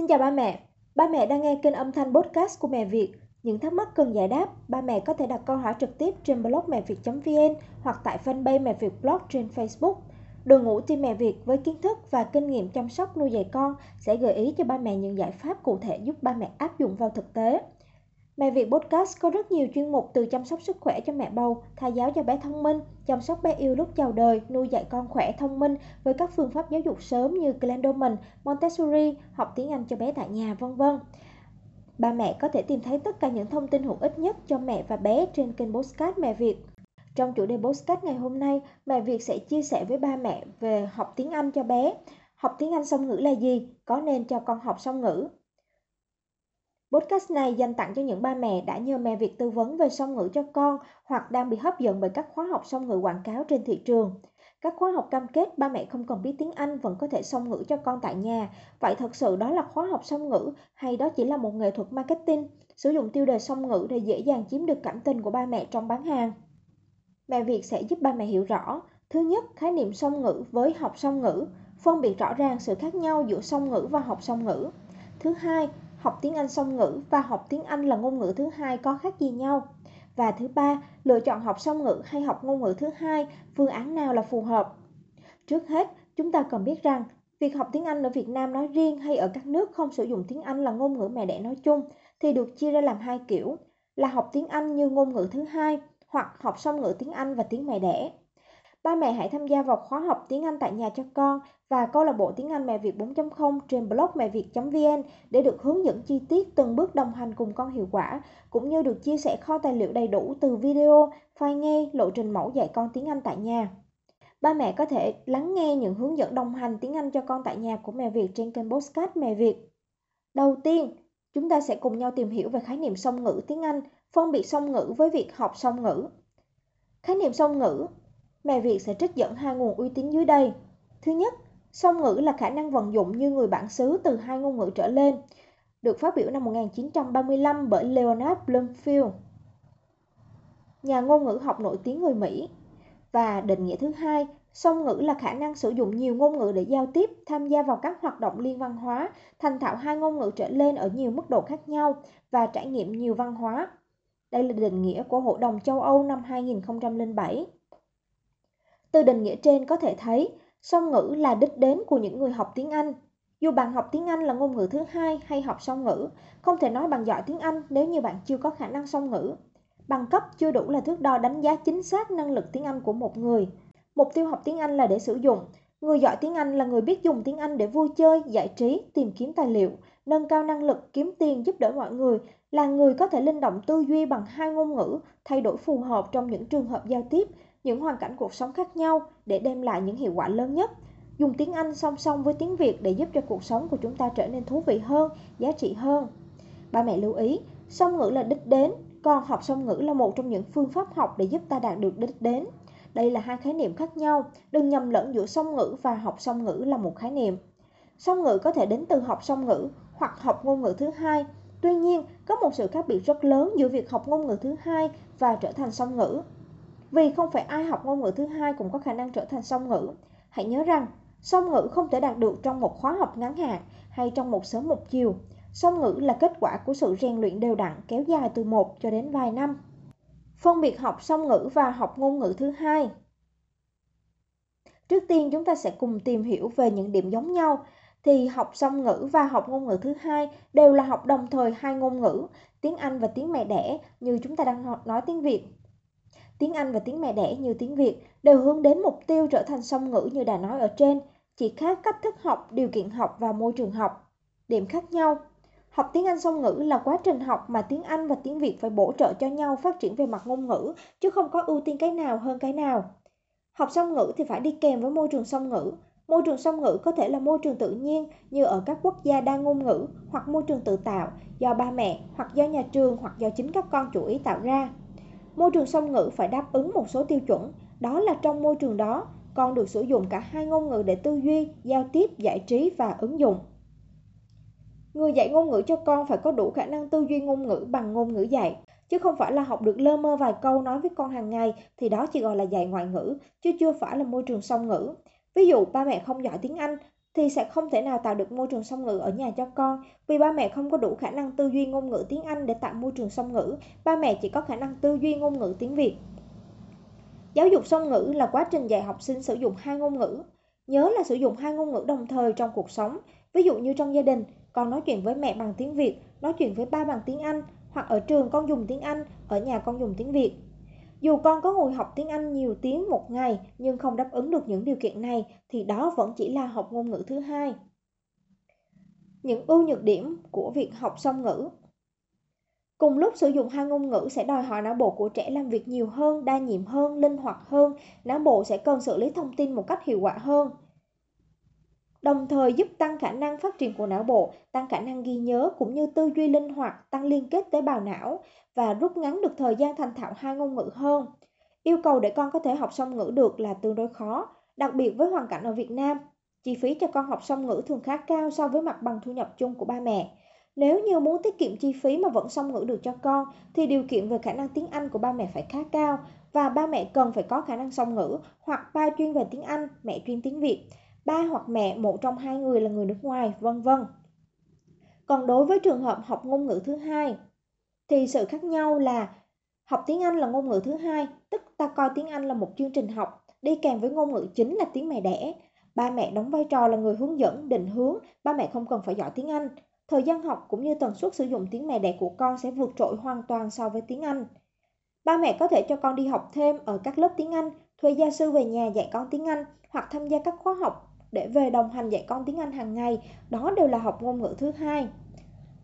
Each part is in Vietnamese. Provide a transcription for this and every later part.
Xin chào ba mẹ. Ba mẹ đang nghe kênh âm thanh podcast của Mẹ Việt. Những thắc mắc cần giải đáp, ba mẹ có thể đặt câu hỏi trực tiếp trên blog mẹ việt.vn hoặc tại fanpage Mẹ Việt Blog trên Facebook. Đội ngũ team Mẹ Việt với kiến thức và kinh nghiệm chăm sóc nuôi dạy con sẽ gợi ý cho ba mẹ những giải pháp cụ thể giúp ba mẹ áp dụng vào thực tế. Mẹ Việt Podcast có rất nhiều chuyên mục từ chăm sóc sức khỏe cho mẹ bầu, thai giáo cho bé thông minh, chăm sóc bé yêu lúc chào đời, nuôi dạy con khỏe thông minh với các phương pháp giáo dục sớm như Glendoman, Montessori, học tiếng Anh cho bé tại nhà, vân vân. Ba mẹ có thể tìm thấy tất cả những thông tin hữu ích nhất cho mẹ và bé trên kênh Podcast Mẹ Việt. Trong chủ đề Podcast ngày hôm nay, Mẹ Việt sẽ chia sẻ với ba mẹ về học tiếng Anh cho bé. Học tiếng Anh song ngữ là gì? Có nên cho con học song ngữ? Podcast này dành tặng cho những ba mẹ đã nhờ mẹ Việt tư vấn về song ngữ cho con hoặc đang bị hấp dẫn bởi các khóa học song ngữ quảng cáo trên thị trường. Các khóa học cam kết ba mẹ không cần biết tiếng Anh vẫn có thể song ngữ cho con tại nhà. Vậy thật sự đó là khóa học song ngữ hay đó chỉ là một nghệ thuật marketing, sử dụng tiêu đề song ngữ để dễ dàng chiếm được cảm tình của ba mẹ trong bán hàng? Mẹ Việt sẽ giúp ba mẹ hiểu rõ. Thứ nhất, khái niệm song ngữ với học song ngữ, phân biệt rõ ràng sự khác nhau giữa song ngữ và học song ngữ. Thứ hai, học tiếng Anh song ngữ và học tiếng Anh là ngôn ngữ thứ hai có khác gì nhau? Và thứ ba, lựa chọn học song ngữ hay học ngôn ngữ thứ hai, phương án nào là phù hợp? Trước hết, chúng ta cần biết rằng việc học tiếng Anh ở Việt Nam nói riêng hay ở các nước không sử dụng tiếng Anh là ngôn ngữ mẹ đẻ nói chung thì được chia ra làm hai kiểu, là học tiếng Anh như ngôn ngữ thứ hai hoặc học song ngữ tiếng Anh và tiếng mẹ đẻ. Ba mẹ hãy tham gia vào khóa học tiếng Anh tại nhà cho con và câu lạc bộ tiếng Anh mẹ Việt 4.0 trên blog mẹ Việt.vn để được hướng dẫn chi tiết từng bước đồng hành cùng con hiệu quả, cũng như được chia sẻ kho tài liệu đầy đủ từ video, file nghe, lộ trình mẫu dạy con tiếng Anh tại nhà. Ba mẹ có thể lắng nghe những hướng dẫn đồng hành tiếng Anh cho con tại nhà của mẹ Việt trên kênh Postcard Mẹ Việt. Đầu tiên, chúng ta sẽ cùng nhau tìm hiểu về khái niệm song ngữ tiếng Anh, phân biệt song ngữ với việc học song ngữ. Khái niệm song ngữ Mẹ Việt sẽ trích dẫn hai nguồn uy tín dưới đây. Thứ nhất, song ngữ là khả năng vận dụng như người bản xứ từ hai ngôn ngữ trở lên, được phát biểu năm 1935 bởi Leonard Bloomfield, nhà ngôn ngữ học nổi tiếng người Mỹ. Và định nghĩa thứ hai, song ngữ là khả năng sử dụng nhiều ngôn ngữ để giao tiếp, tham gia vào các hoạt động liên văn hóa, thành thạo hai ngôn ngữ trở lên ở nhiều mức độ khác nhau và trải nghiệm nhiều văn hóa. Đây là định nghĩa của Hội đồng châu Âu năm 2007. Từ định nghĩa trên có thể thấy, song ngữ là đích đến của những người học tiếng Anh. Dù bạn học tiếng Anh là ngôn ngữ thứ hai hay học song ngữ, không thể nói bạn giỏi tiếng Anh nếu như bạn chưa có khả năng song ngữ. Bằng cấp chưa đủ là thước đo đánh giá chính xác năng lực tiếng Anh của một người. Mục tiêu học tiếng Anh là để sử dụng. Người giỏi tiếng Anh là người biết dùng tiếng Anh để vui chơi, giải trí, tìm kiếm tài liệu, nâng cao năng lực, kiếm tiền, giúp đỡ mọi người, là người có thể linh động tư duy bằng hai ngôn ngữ, thay đổi phù hợp trong những trường hợp giao tiếp, những hoàn cảnh cuộc sống khác nhau để đem lại những hiệu quả lớn nhất. Dùng tiếng Anh song song với tiếng Việt để giúp cho cuộc sống của chúng ta trở nên thú vị hơn, giá trị hơn. Ba mẹ lưu ý, song ngữ là đích đến, còn học song ngữ là một trong những phương pháp học để giúp ta đạt được đích đến. Đây là hai khái niệm khác nhau, đừng nhầm lẫn giữa song ngữ và học song ngữ là một khái niệm. Song ngữ có thể đến từ học song ngữ hoặc học ngôn ngữ thứ hai. Tuy nhiên, có một sự khác biệt rất lớn giữa việc học ngôn ngữ thứ hai và trở thành song ngữ. Vì không phải ai học ngôn ngữ thứ hai cũng có khả năng trở thành song ngữ. Hãy nhớ rằng, song ngữ không thể đạt được trong một khóa học ngắn hạn hay trong một sớm một chiều. Song ngữ là kết quả của sự rèn luyện đều đặn kéo dài từ một cho đến vài năm. Phân biệt học song ngữ và học ngôn ngữ thứ hai. Trước tiên chúng ta sẽ cùng tìm hiểu về những điểm giống nhau thì học song ngữ và học ngôn ngữ thứ hai đều là học đồng thời hai ngôn ngữ, tiếng Anh và tiếng mẹ đẻ như chúng ta đang nói tiếng Việt tiếng Anh và tiếng mẹ đẻ như tiếng Việt đều hướng đến mục tiêu trở thành song ngữ như đã nói ở trên, chỉ khác cách thức học, điều kiện học và môi trường học. Điểm khác nhau Học tiếng Anh song ngữ là quá trình học mà tiếng Anh và tiếng Việt phải bổ trợ cho nhau phát triển về mặt ngôn ngữ, chứ không có ưu tiên cái nào hơn cái nào. Học song ngữ thì phải đi kèm với môi trường song ngữ. Môi trường song ngữ có thể là môi trường tự nhiên như ở các quốc gia đa ngôn ngữ hoặc môi trường tự tạo do ba mẹ hoặc do nhà trường hoặc do chính các con chủ ý tạo ra. Môi trường song ngữ phải đáp ứng một số tiêu chuẩn, đó là trong môi trường đó, con được sử dụng cả hai ngôn ngữ để tư duy, giao tiếp, giải trí và ứng dụng. Người dạy ngôn ngữ cho con phải có đủ khả năng tư duy ngôn ngữ bằng ngôn ngữ dạy, chứ không phải là học được lơ mơ vài câu nói với con hàng ngày thì đó chỉ gọi là dạy ngoại ngữ, chứ chưa phải là môi trường song ngữ. Ví dụ ba mẹ không giỏi tiếng Anh, thì sẽ không thể nào tạo được môi trường song ngữ ở nhà cho con vì ba mẹ không có đủ khả năng tư duy ngôn ngữ tiếng Anh để tạo môi trường song ngữ, ba mẹ chỉ có khả năng tư duy ngôn ngữ tiếng Việt. Giáo dục song ngữ là quá trình dạy học sinh sử dụng hai ngôn ngữ. Nhớ là sử dụng hai ngôn ngữ đồng thời trong cuộc sống. Ví dụ như trong gia đình, con nói chuyện với mẹ bằng tiếng Việt, nói chuyện với ba bằng tiếng Anh, hoặc ở trường con dùng tiếng Anh, ở nhà con dùng tiếng Việt. Dù con có ngồi học tiếng Anh nhiều tiếng một ngày nhưng không đáp ứng được những điều kiện này thì đó vẫn chỉ là học ngôn ngữ thứ hai. Những ưu nhược điểm của việc học song ngữ Cùng lúc sử dụng hai ngôn ngữ sẽ đòi hỏi não bộ của trẻ làm việc nhiều hơn, đa nhiệm hơn, linh hoạt hơn. Não bộ sẽ cần xử lý thông tin một cách hiệu quả hơn. Đồng thời giúp tăng khả năng phát triển của não bộ, tăng khả năng ghi nhớ cũng như tư duy linh hoạt, tăng liên kết tế bào não và rút ngắn được thời gian thành thạo hai ngôn ngữ hơn. Yêu cầu để con có thể học song ngữ được là tương đối khó, đặc biệt với hoàn cảnh ở Việt Nam. Chi phí cho con học song ngữ thường khá cao so với mặt bằng thu nhập chung của ba mẹ. Nếu như muốn tiết kiệm chi phí mà vẫn song ngữ được cho con thì điều kiện về khả năng tiếng Anh của ba mẹ phải khá cao và ba mẹ cần phải có khả năng song ngữ hoặc ba chuyên về tiếng Anh, mẹ chuyên tiếng Việt, ba hoặc mẹ một trong hai người là người nước ngoài, vân vân. Còn đối với trường hợp học ngôn ngữ thứ hai thì sự khác nhau là học tiếng Anh là ngôn ngữ thứ hai, tức ta coi tiếng Anh là một chương trình học đi kèm với ngôn ngữ chính là tiếng mẹ đẻ. Ba mẹ đóng vai trò là người hướng dẫn, định hướng, ba mẹ không cần phải giỏi tiếng Anh. Thời gian học cũng như tần suất sử dụng tiếng mẹ đẻ của con sẽ vượt trội hoàn toàn so với tiếng Anh. Ba mẹ có thể cho con đi học thêm ở các lớp tiếng Anh, thuê gia sư về nhà dạy con tiếng Anh hoặc tham gia các khóa học để về đồng hành dạy con tiếng Anh hàng ngày, đó đều là học ngôn ngữ thứ hai.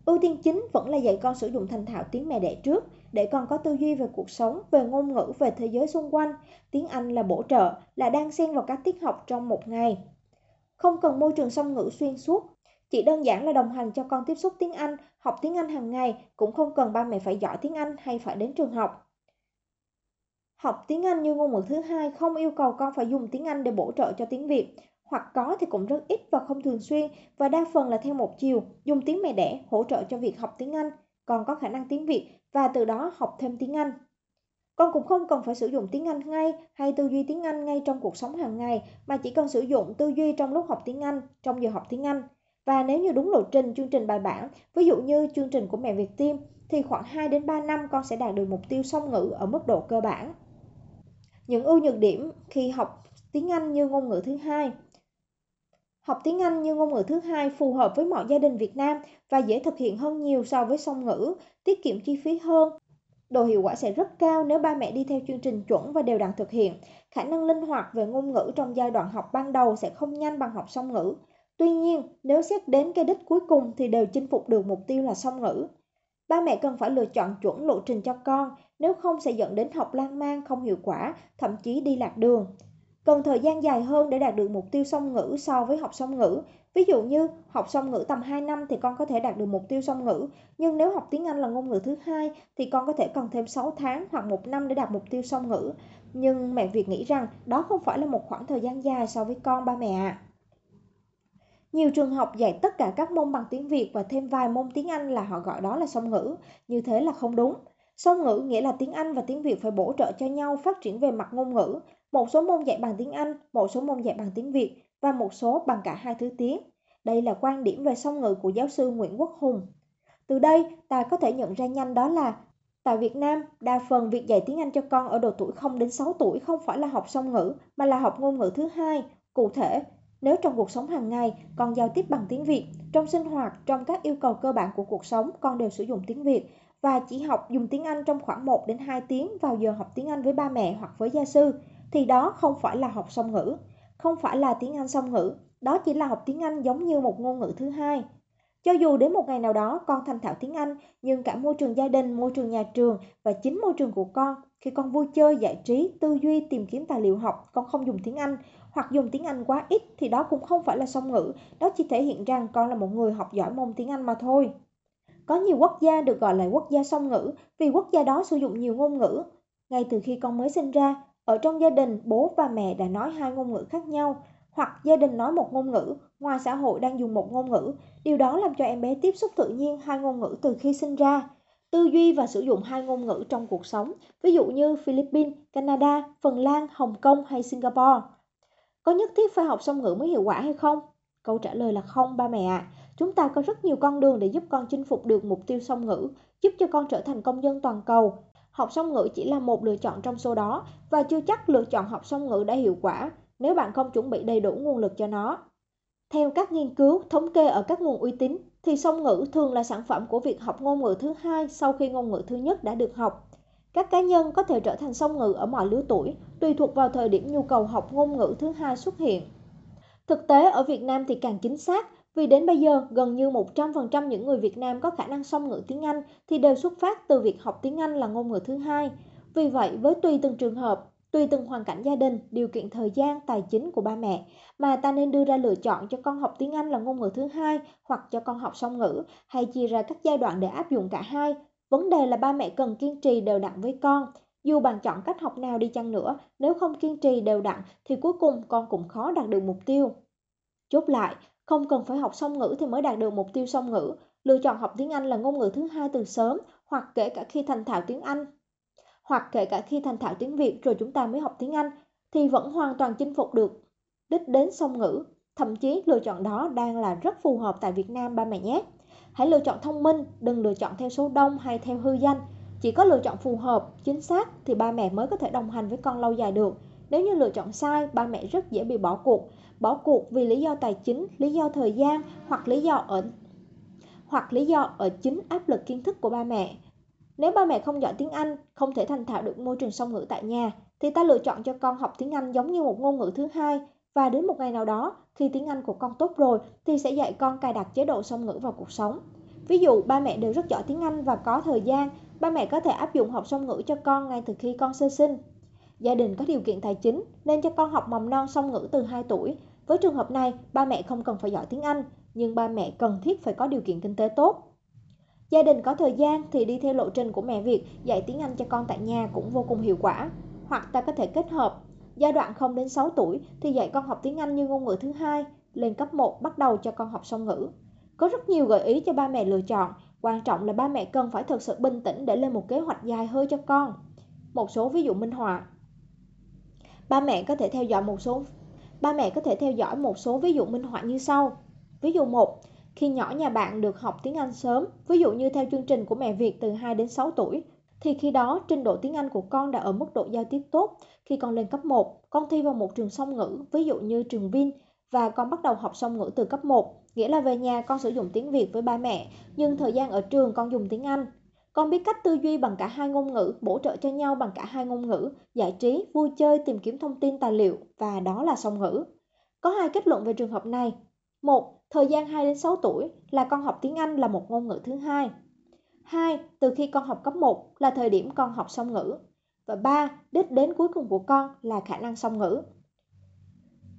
Ưu tiên chính vẫn là dạy con sử dụng thành thạo tiếng mẹ đẻ trước để con có tư duy về cuộc sống, về ngôn ngữ, về thế giới xung quanh. Tiếng Anh là bổ trợ, là đang xen vào các tiết học trong một ngày. Không cần môi trường song ngữ xuyên suốt, chỉ đơn giản là đồng hành cho con tiếp xúc tiếng Anh, học tiếng Anh hàng ngày, cũng không cần ba mẹ phải giỏi tiếng Anh hay phải đến trường học. Học tiếng Anh như ngôn ngữ thứ hai không yêu cầu con phải dùng tiếng Anh để bổ trợ cho tiếng Việt, hoặc có thì cũng rất ít và không thường xuyên và đa phần là theo một chiều, dùng tiếng mẹ đẻ hỗ trợ cho việc học tiếng Anh, còn có khả năng tiếng Việt và từ đó học thêm tiếng Anh. Con cũng không cần phải sử dụng tiếng Anh ngay hay tư duy tiếng Anh ngay trong cuộc sống hàng ngày mà chỉ cần sử dụng tư duy trong lúc học tiếng Anh, trong giờ học tiếng Anh. Và nếu như đúng lộ trình chương trình bài bản, ví dụ như chương trình của mẹ Việt Tim thì khoảng 2 đến 3 năm con sẽ đạt được mục tiêu song ngữ ở mức độ cơ bản. Những ưu nhược điểm khi học tiếng Anh như ngôn ngữ thứ hai Học tiếng Anh như ngôn ngữ thứ hai phù hợp với mọi gia đình Việt Nam và dễ thực hiện hơn nhiều so với song ngữ, tiết kiệm chi phí hơn. Độ hiệu quả sẽ rất cao nếu ba mẹ đi theo chương trình chuẩn và đều đặn thực hiện. Khả năng linh hoạt về ngôn ngữ trong giai đoạn học ban đầu sẽ không nhanh bằng học song ngữ. Tuy nhiên, nếu xét đến cái đích cuối cùng thì đều chinh phục được mục tiêu là song ngữ. Ba mẹ cần phải lựa chọn chuẩn lộ trình cho con, nếu không sẽ dẫn đến học lan man không hiệu quả, thậm chí đi lạc đường cần thời gian dài hơn để đạt được mục tiêu song ngữ so với học song ngữ. Ví dụ như học song ngữ tầm 2 năm thì con có thể đạt được mục tiêu song ngữ, nhưng nếu học tiếng Anh là ngôn ngữ thứ hai thì con có thể cần thêm 6 tháng hoặc 1 năm để đạt mục tiêu song ngữ. Nhưng mẹ Việt nghĩ rằng đó không phải là một khoảng thời gian dài so với con ba mẹ ạ. Nhiều trường học dạy tất cả các môn bằng tiếng Việt và thêm vài môn tiếng Anh là họ gọi đó là song ngữ. Như thế là không đúng. Song ngữ nghĩa là tiếng Anh và tiếng Việt phải bổ trợ cho nhau phát triển về mặt ngôn ngữ một số môn dạy bằng tiếng Anh, một số môn dạy bằng tiếng Việt và một số bằng cả hai thứ tiếng. Đây là quan điểm về song ngữ của giáo sư Nguyễn Quốc Hùng. Từ đây, ta có thể nhận ra nhanh đó là Tại Việt Nam, đa phần việc dạy tiếng Anh cho con ở độ tuổi 0 đến 6 tuổi không phải là học song ngữ, mà là học ngôn ngữ thứ hai. Cụ thể, nếu trong cuộc sống hàng ngày con giao tiếp bằng tiếng Việt, trong sinh hoạt, trong các yêu cầu cơ bản của cuộc sống con đều sử dụng tiếng Việt và chỉ học dùng tiếng Anh trong khoảng 1 đến 2 tiếng vào giờ học tiếng Anh với ba mẹ hoặc với gia sư thì đó không phải là học song ngữ, không phải là tiếng Anh song ngữ, đó chỉ là học tiếng Anh giống như một ngôn ngữ thứ hai. Cho dù đến một ngày nào đó con thành thạo tiếng Anh, nhưng cả môi trường gia đình, môi trường nhà trường và chính môi trường của con, khi con vui chơi, giải trí, tư duy, tìm kiếm tài liệu học, con không dùng tiếng Anh hoặc dùng tiếng Anh quá ít thì đó cũng không phải là song ngữ, đó chỉ thể hiện rằng con là một người học giỏi môn tiếng Anh mà thôi. Có nhiều quốc gia được gọi là quốc gia song ngữ vì quốc gia đó sử dụng nhiều ngôn ngữ. Ngay từ khi con mới sinh ra, ở trong gia đình, bố và mẹ đã nói hai ngôn ngữ khác nhau, hoặc gia đình nói một ngôn ngữ, ngoài xã hội đang dùng một ngôn ngữ. Điều đó làm cho em bé tiếp xúc tự nhiên hai ngôn ngữ từ khi sinh ra. Tư duy và sử dụng hai ngôn ngữ trong cuộc sống, ví dụ như Philippines, Canada, Phần Lan, Hồng Kông hay Singapore. Có nhất thiết phải học song ngữ mới hiệu quả hay không? Câu trả lời là không ba mẹ ạ. À. Chúng ta có rất nhiều con đường để giúp con chinh phục được mục tiêu song ngữ, giúp cho con trở thành công dân toàn cầu. Học song ngữ chỉ là một lựa chọn trong số đó và chưa chắc lựa chọn học song ngữ đã hiệu quả nếu bạn không chuẩn bị đầy đủ nguồn lực cho nó. Theo các nghiên cứu thống kê ở các nguồn uy tín, thì song ngữ thường là sản phẩm của việc học ngôn ngữ thứ hai sau khi ngôn ngữ thứ nhất đã được học. Các cá nhân có thể trở thành song ngữ ở mọi lứa tuổi, tùy thuộc vào thời điểm nhu cầu học ngôn ngữ thứ hai xuất hiện. Thực tế ở Việt Nam thì càng chính xác, vì đến bây giờ gần như 100% những người Việt Nam có khả năng song ngữ tiếng Anh thì đều xuất phát từ việc học tiếng Anh là ngôn ngữ thứ hai. Vì vậy, với tùy từng trường hợp, tùy từng hoàn cảnh gia đình, điều kiện thời gian, tài chính của ba mẹ mà ta nên đưa ra lựa chọn cho con học tiếng Anh là ngôn ngữ thứ hai hoặc cho con học song ngữ hay chia ra các giai đoạn để áp dụng cả hai. Vấn đề là ba mẹ cần kiên trì đều đặn với con. Dù bạn chọn cách học nào đi chăng nữa, nếu không kiên trì đều đặn thì cuối cùng con cũng khó đạt được mục tiêu. Chốt lại, không cần phải học song ngữ thì mới đạt được mục tiêu song ngữ. Lựa chọn học tiếng Anh là ngôn ngữ thứ hai từ sớm hoặc kể cả khi thành thạo tiếng Anh hoặc kể cả khi thành thạo tiếng Việt rồi chúng ta mới học tiếng Anh thì vẫn hoàn toàn chinh phục được đích đến song ngữ. Thậm chí lựa chọn đó đang là rất phù hợp tại Việt Nam ba mẹ nhé. Hãy lựa chọn thông minh, đừng lựa chọn theo số đông hay theo hư danh. Chỉ có lựa chọn phù hợp, chính xác thì ba mẹ mới có thể đồng hành với con lâu dài được. Nếu như lựa chọn sai, ba mẹ rất dễ bị bỏ cuộc. Bỏ cuộc vì lý do tài chính, lý do thời gian hoặc lý do ở hoặc lý do ở chính áp lực kiến thức của ba mẹ. Nếu ba mẹ không giỏi tiếng Anh, không thể thành thạo được môi trường song ngữ tại nhà, thì ta lựa chọn cho con học tiếng Anh giống như một ngôn ngữ thứ hai và đến một ngày nào đó, khi tiếng Anh của con tốt rồi thì sẽ dạy con cài đặt chế độ song ngữ vào cuộc sống. Ví dụ ba mẹ đều rất giỏi tiếng Anh và có thời gian, ba mẹ có thể áp dụng học song ngữ cho con ngay từ khi con sơ sinh. Gia đình có điều kiện tài chính nên cho con học mầm non song ngữ từ 2 tuổi. Với trường hợp này, ba mẹ không cần phải giỏi tiếng Anh, nhưng ba mẹ cần thiết phải có điều kiện kinh tế tốt. Gia đình có thời gian thì đi theo lộ trình của mẹ Việt dạy tiếng Anh cho con tại nhà cũng vô cùng hiệu quả. Hoặc ta có thể kết hợp giai đoạn 0 đến 6 tuổi thì dạy con học tiếng Anh như ngôn ngữ thứ hai, lên cấp 1 bắt đầu cho con học song ngữ. Có rất nhiều gợi ý cho ba mẹ lựa chọn, quan trọng là ba mẹ cần phải thật sự bình tĩnh để lên một kế hoạch dài hơi cho con. Một số ví dụ minh họa. Ba mẹ có thể theo dõi một số ba mẹ có thể theo dõi một số ví dụ minh họa như sau. Ví dụ 1, khi nhỏ nhà bạn được học tiếng Anh sớm, ví dụ như theo chương trình của mẹ Việt từ 2 đến 6 tuổi, thì khi đó trình độ tiếng Anh của con đã ở mức độ giao tiếp tốt. Khi con lên cấp 1, con thi vào một trường song ngữ, ví dụ như trường Vin, và con bắt đầu học song ngữ từ cấp 1, nghĩa là về nhà con sử dụng tiếng Việt với ba mẹ, nhưng thời gian ở trường con dùng tiếng Anh. Con biết cách tư duy bằng cả hai ngôn ngữ, bổ trợ cho nhau bằng cả hai ngôn ngữ, giải trí, vui chơi, tìm kiếm thông tin tài liệu và đó là song ngữ. Có hai kết luận về trường hợp này. Một, thời gian 2 đến 6 tuổi là con học tiếng Anh là một ngôn ngữ thứ hai. 2. Từ khi con học cấp 1 là thời điểm con học song ngữ. Và 3. Đích đến cuối cùng của con là khả năng song ngữ.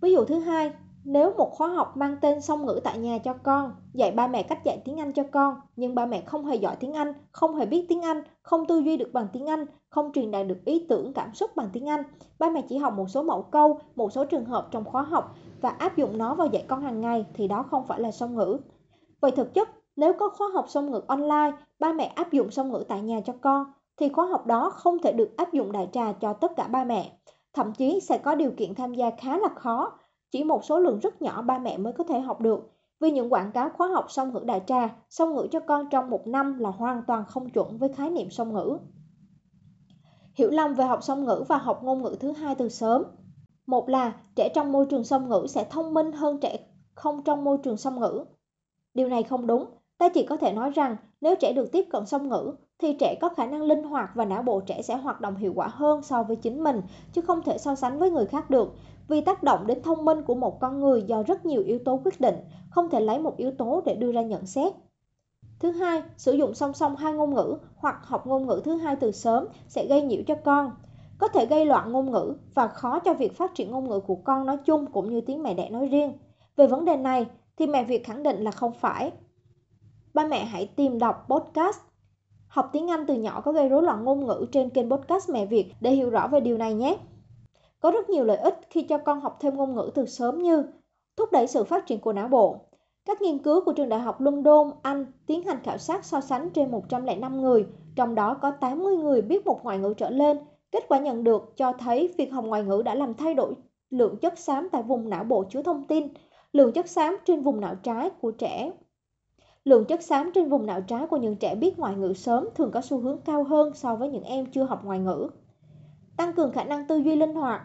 Ví dụ thứ hai, nếu một khóa học mang tên song ngữ tại nhà cho con, dạy ba mẹ cách dạy tiếng Anh cho con, nhưng ba mẹ không hề giỏi tiếng Anh, không hề biết tiếng Anh, không tư duy được bằng tiếng Anh, không truyền đạt được ý tưởng cảm xúc bằng tiếng Anh, ba mẹ chỉ học một số mẫu câu, một số trường hợp trong khóa học và áp dụng nó vào dạy con hàng ngày thì đó không phải là song ngữ. Vậy thực chất, nếu có khóa học song ngữ online, ba mẹ áp dụng song ngữ tại nhà cho con, thì khóa học đó không thể được áp dụng đại trà cho tất cả ba mẹ. Thậm chí sẽ có điều kiện tham gia khá là khó, chỉ một số lượng rất nhỏ ba mẹ mới có thể học được. Vì những quảng cáo khóa học song ngữ đại trà, song ngữ cho con trong một năm là hoàn toàn không chuẩn với khái niệm song ngữ. Hiểu lầm về học song ngữ và học ngôn ngữ thứ hai từ sớm. Một là trẻ trong môi trường song ngữ sẽ thông minh hơn trẻ không trong môi trường song ngữ. Điều này không đúng. Ta chỉ có thể nói rằng, nếu trẻ được tiếp cận song ngữ, thì trẻ có khả năng linh hoạt và não bộ trẻ sẽ hoạt động hiệu quả hơn so với chính mình, chứ không thể so sánh với người khác được. Vì tác động đến thông minh của một con người do rất nhiều yếu tố quyết định, không thể lấy một yếu tố để đưa ra nhận xét. Thứ hai, sử dụng song song hai ngôn ngữ hoặc học ngôn ngữ thứ hai từ sớm sẽ gây nhiễu cho con. Có thể gây loạn ngôn ngữ và khó cho việc phát triển ngôn ngữ của con nói chung cũng như tiếng mẹ đẻ nói riêng. Về vấn đề này, thì mẹ Việt khẳng định là không phải ba mẹ hãy tìm đọc podcast Học tiếng Anh từ nhỏ có gây rối loạn ngôn ngữ trên kênh podcast Mẹ Việt để hiểu rõ về điều này nhé. Có rất nhiều lợi ích khi cho con học thêm ngôn ngữ từ sớm như thúc đẩy sự phát triển của não bộ. Các nghiên cứu của trường đại học London, Anh tiến hành khảo sát so sánh trên 105 người, trong đó có 80 người biết một ngoại ngữ trở lên. Kết quả nhận được cho thấy việc học ngoại ngữ đã làm thay đổi lượng chất xám tại vùng não bộ chứa thông tin, Lượng chất xám trên vùng não trái của trẻ Lượng chất xám trên vùng não trái của những trẻ biết ngoại ngữ sớm thường có xu hướng cao hơn so với những em chưa học ngoại ngữ. Tăng cường khả năng tư duy linh hoạt.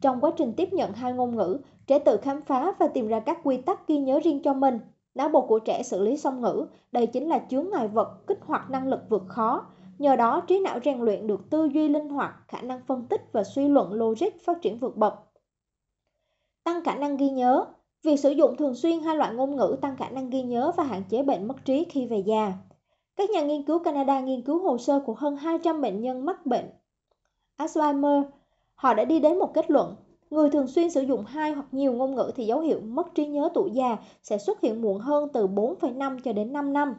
Trong quá trình tiếp nhận hai ngôn ngữ, trẻ tự khám phá và tìm ra các quy tắc ghi nhớ riêng cho mình. Não bộ của trẻ xử lý song ngữ, đây chính là chướng ngại vật kích hoạt năng lực vượt khó. Nhờ đó, trí não rèn luyện được tư duy linh hoạt, khả năng phân tích và suy luận logic phát triển vượt bậc. Tăng khả năng ghi nhớ. Việc sử dụng thường xuyên hai loại ngôn ngữ tăng khả năng ghi nhớ và hạn chế bệnh mất trí khi về già. Các nhà nghiên cứu Canada nghiên cứu hồ sơ của hơn 200 bệnh nhân mắc bệnh Alzheimer. Họ đã đi đến một kết luận, người thường xuyên sử dụng hai hoặc nhiều ngôn ngữ thì dấu hiệu mất trí nhớ tuổi già sẽ xuất hiện muộn hơn từ 4,5 cho đến 5 năm.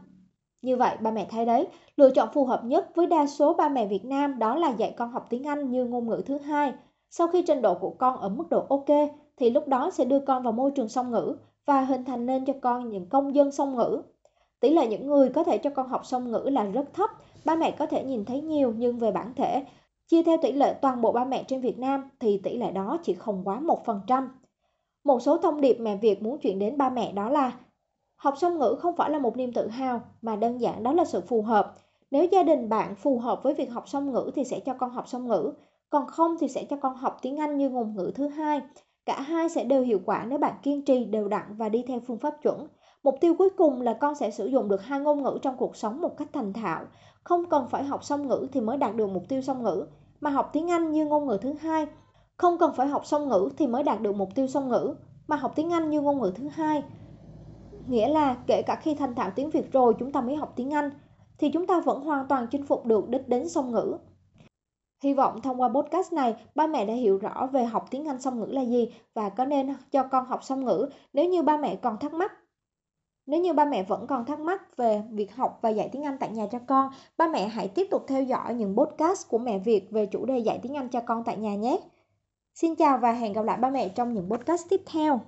Như vậy, ba mẹ thấy đấy, lựa chọn phù hợp nhất với đa số ba mẹ Việt Nam đó là dạy con học tiếng Anh như ngôn ngữ thứ hai. Sau khi trình độ của con ở mức độ ok, thì lúc đó sẽ đưa con vào môi trường song ngữ và hình thành nên cho con những công dân song ngữ. Tỷ lệ những người có thể cho con học song ngữ là rất thấp, ba mẹ có thể nhìn thấy nhiều nhưng về bản thể, chia theo tỷ lệ toàn bộ ba mẹ trên Việt Nam thì tỷ lệ đó chỉ không quá 1%. Một số thông điệp mẹ Việt muốn chuyển đến ba mẹ đó là Học song ngữ không phải là một niềm tự hào mà đơn giản đó là sự phù hợp. Nếu gia đình bạn phù hợp với việc học song ngữ thì sẽ cho con học song ngữ, còn không thì sẽ cho con học tiếng Anh như ngôn ngữ thứ hai. Cả hai sẽ đều hiệu quả nếu bạn kiên trì đều đặn và đi theo phương pháp chuẩn. Mục tiêu cuối cùng là con sẽ sử dụng được hai ngôn ngữ trong cuộc sống một cách thành thạo. Không cần phải học song ngữ thì mới đạt được mục tiêu song ngữ, mà học tiếng Anh như ngôn ngữ thứ hai. Không cần phải học song ngữ thì mới đạt được mục tiêu song ngữ, mà học tiếng Anh như ngôn ngữ thứ hai. Nghĩa là kể cả khi thành thạo tiếng Việt rồi chúng ta mới học tiếng Anh, thì chúng ta vẫn hoàn toàn chinh phục được đích đến song ngữ. Hy vọng thông qua podcast này, ba mẹ đã hiểu rõ về học tiếng Anh song ngữ là gì và có nên cho con học song ngữ nếu như ba mẹ còn thắc mắc. Nếu như ba mẹ vẫn còn thắc mắc về việc học và dạy tiếng Anh tại nhà cho con, ba mẹ hãy tiếp tục theo dõi những podcast của mẹ Việt về chủ đề dạy tiếng Anh cho con tại nhà nhé. Xin chào và hẹn gặp lại ba mẹ trong những podcast tiếp theo.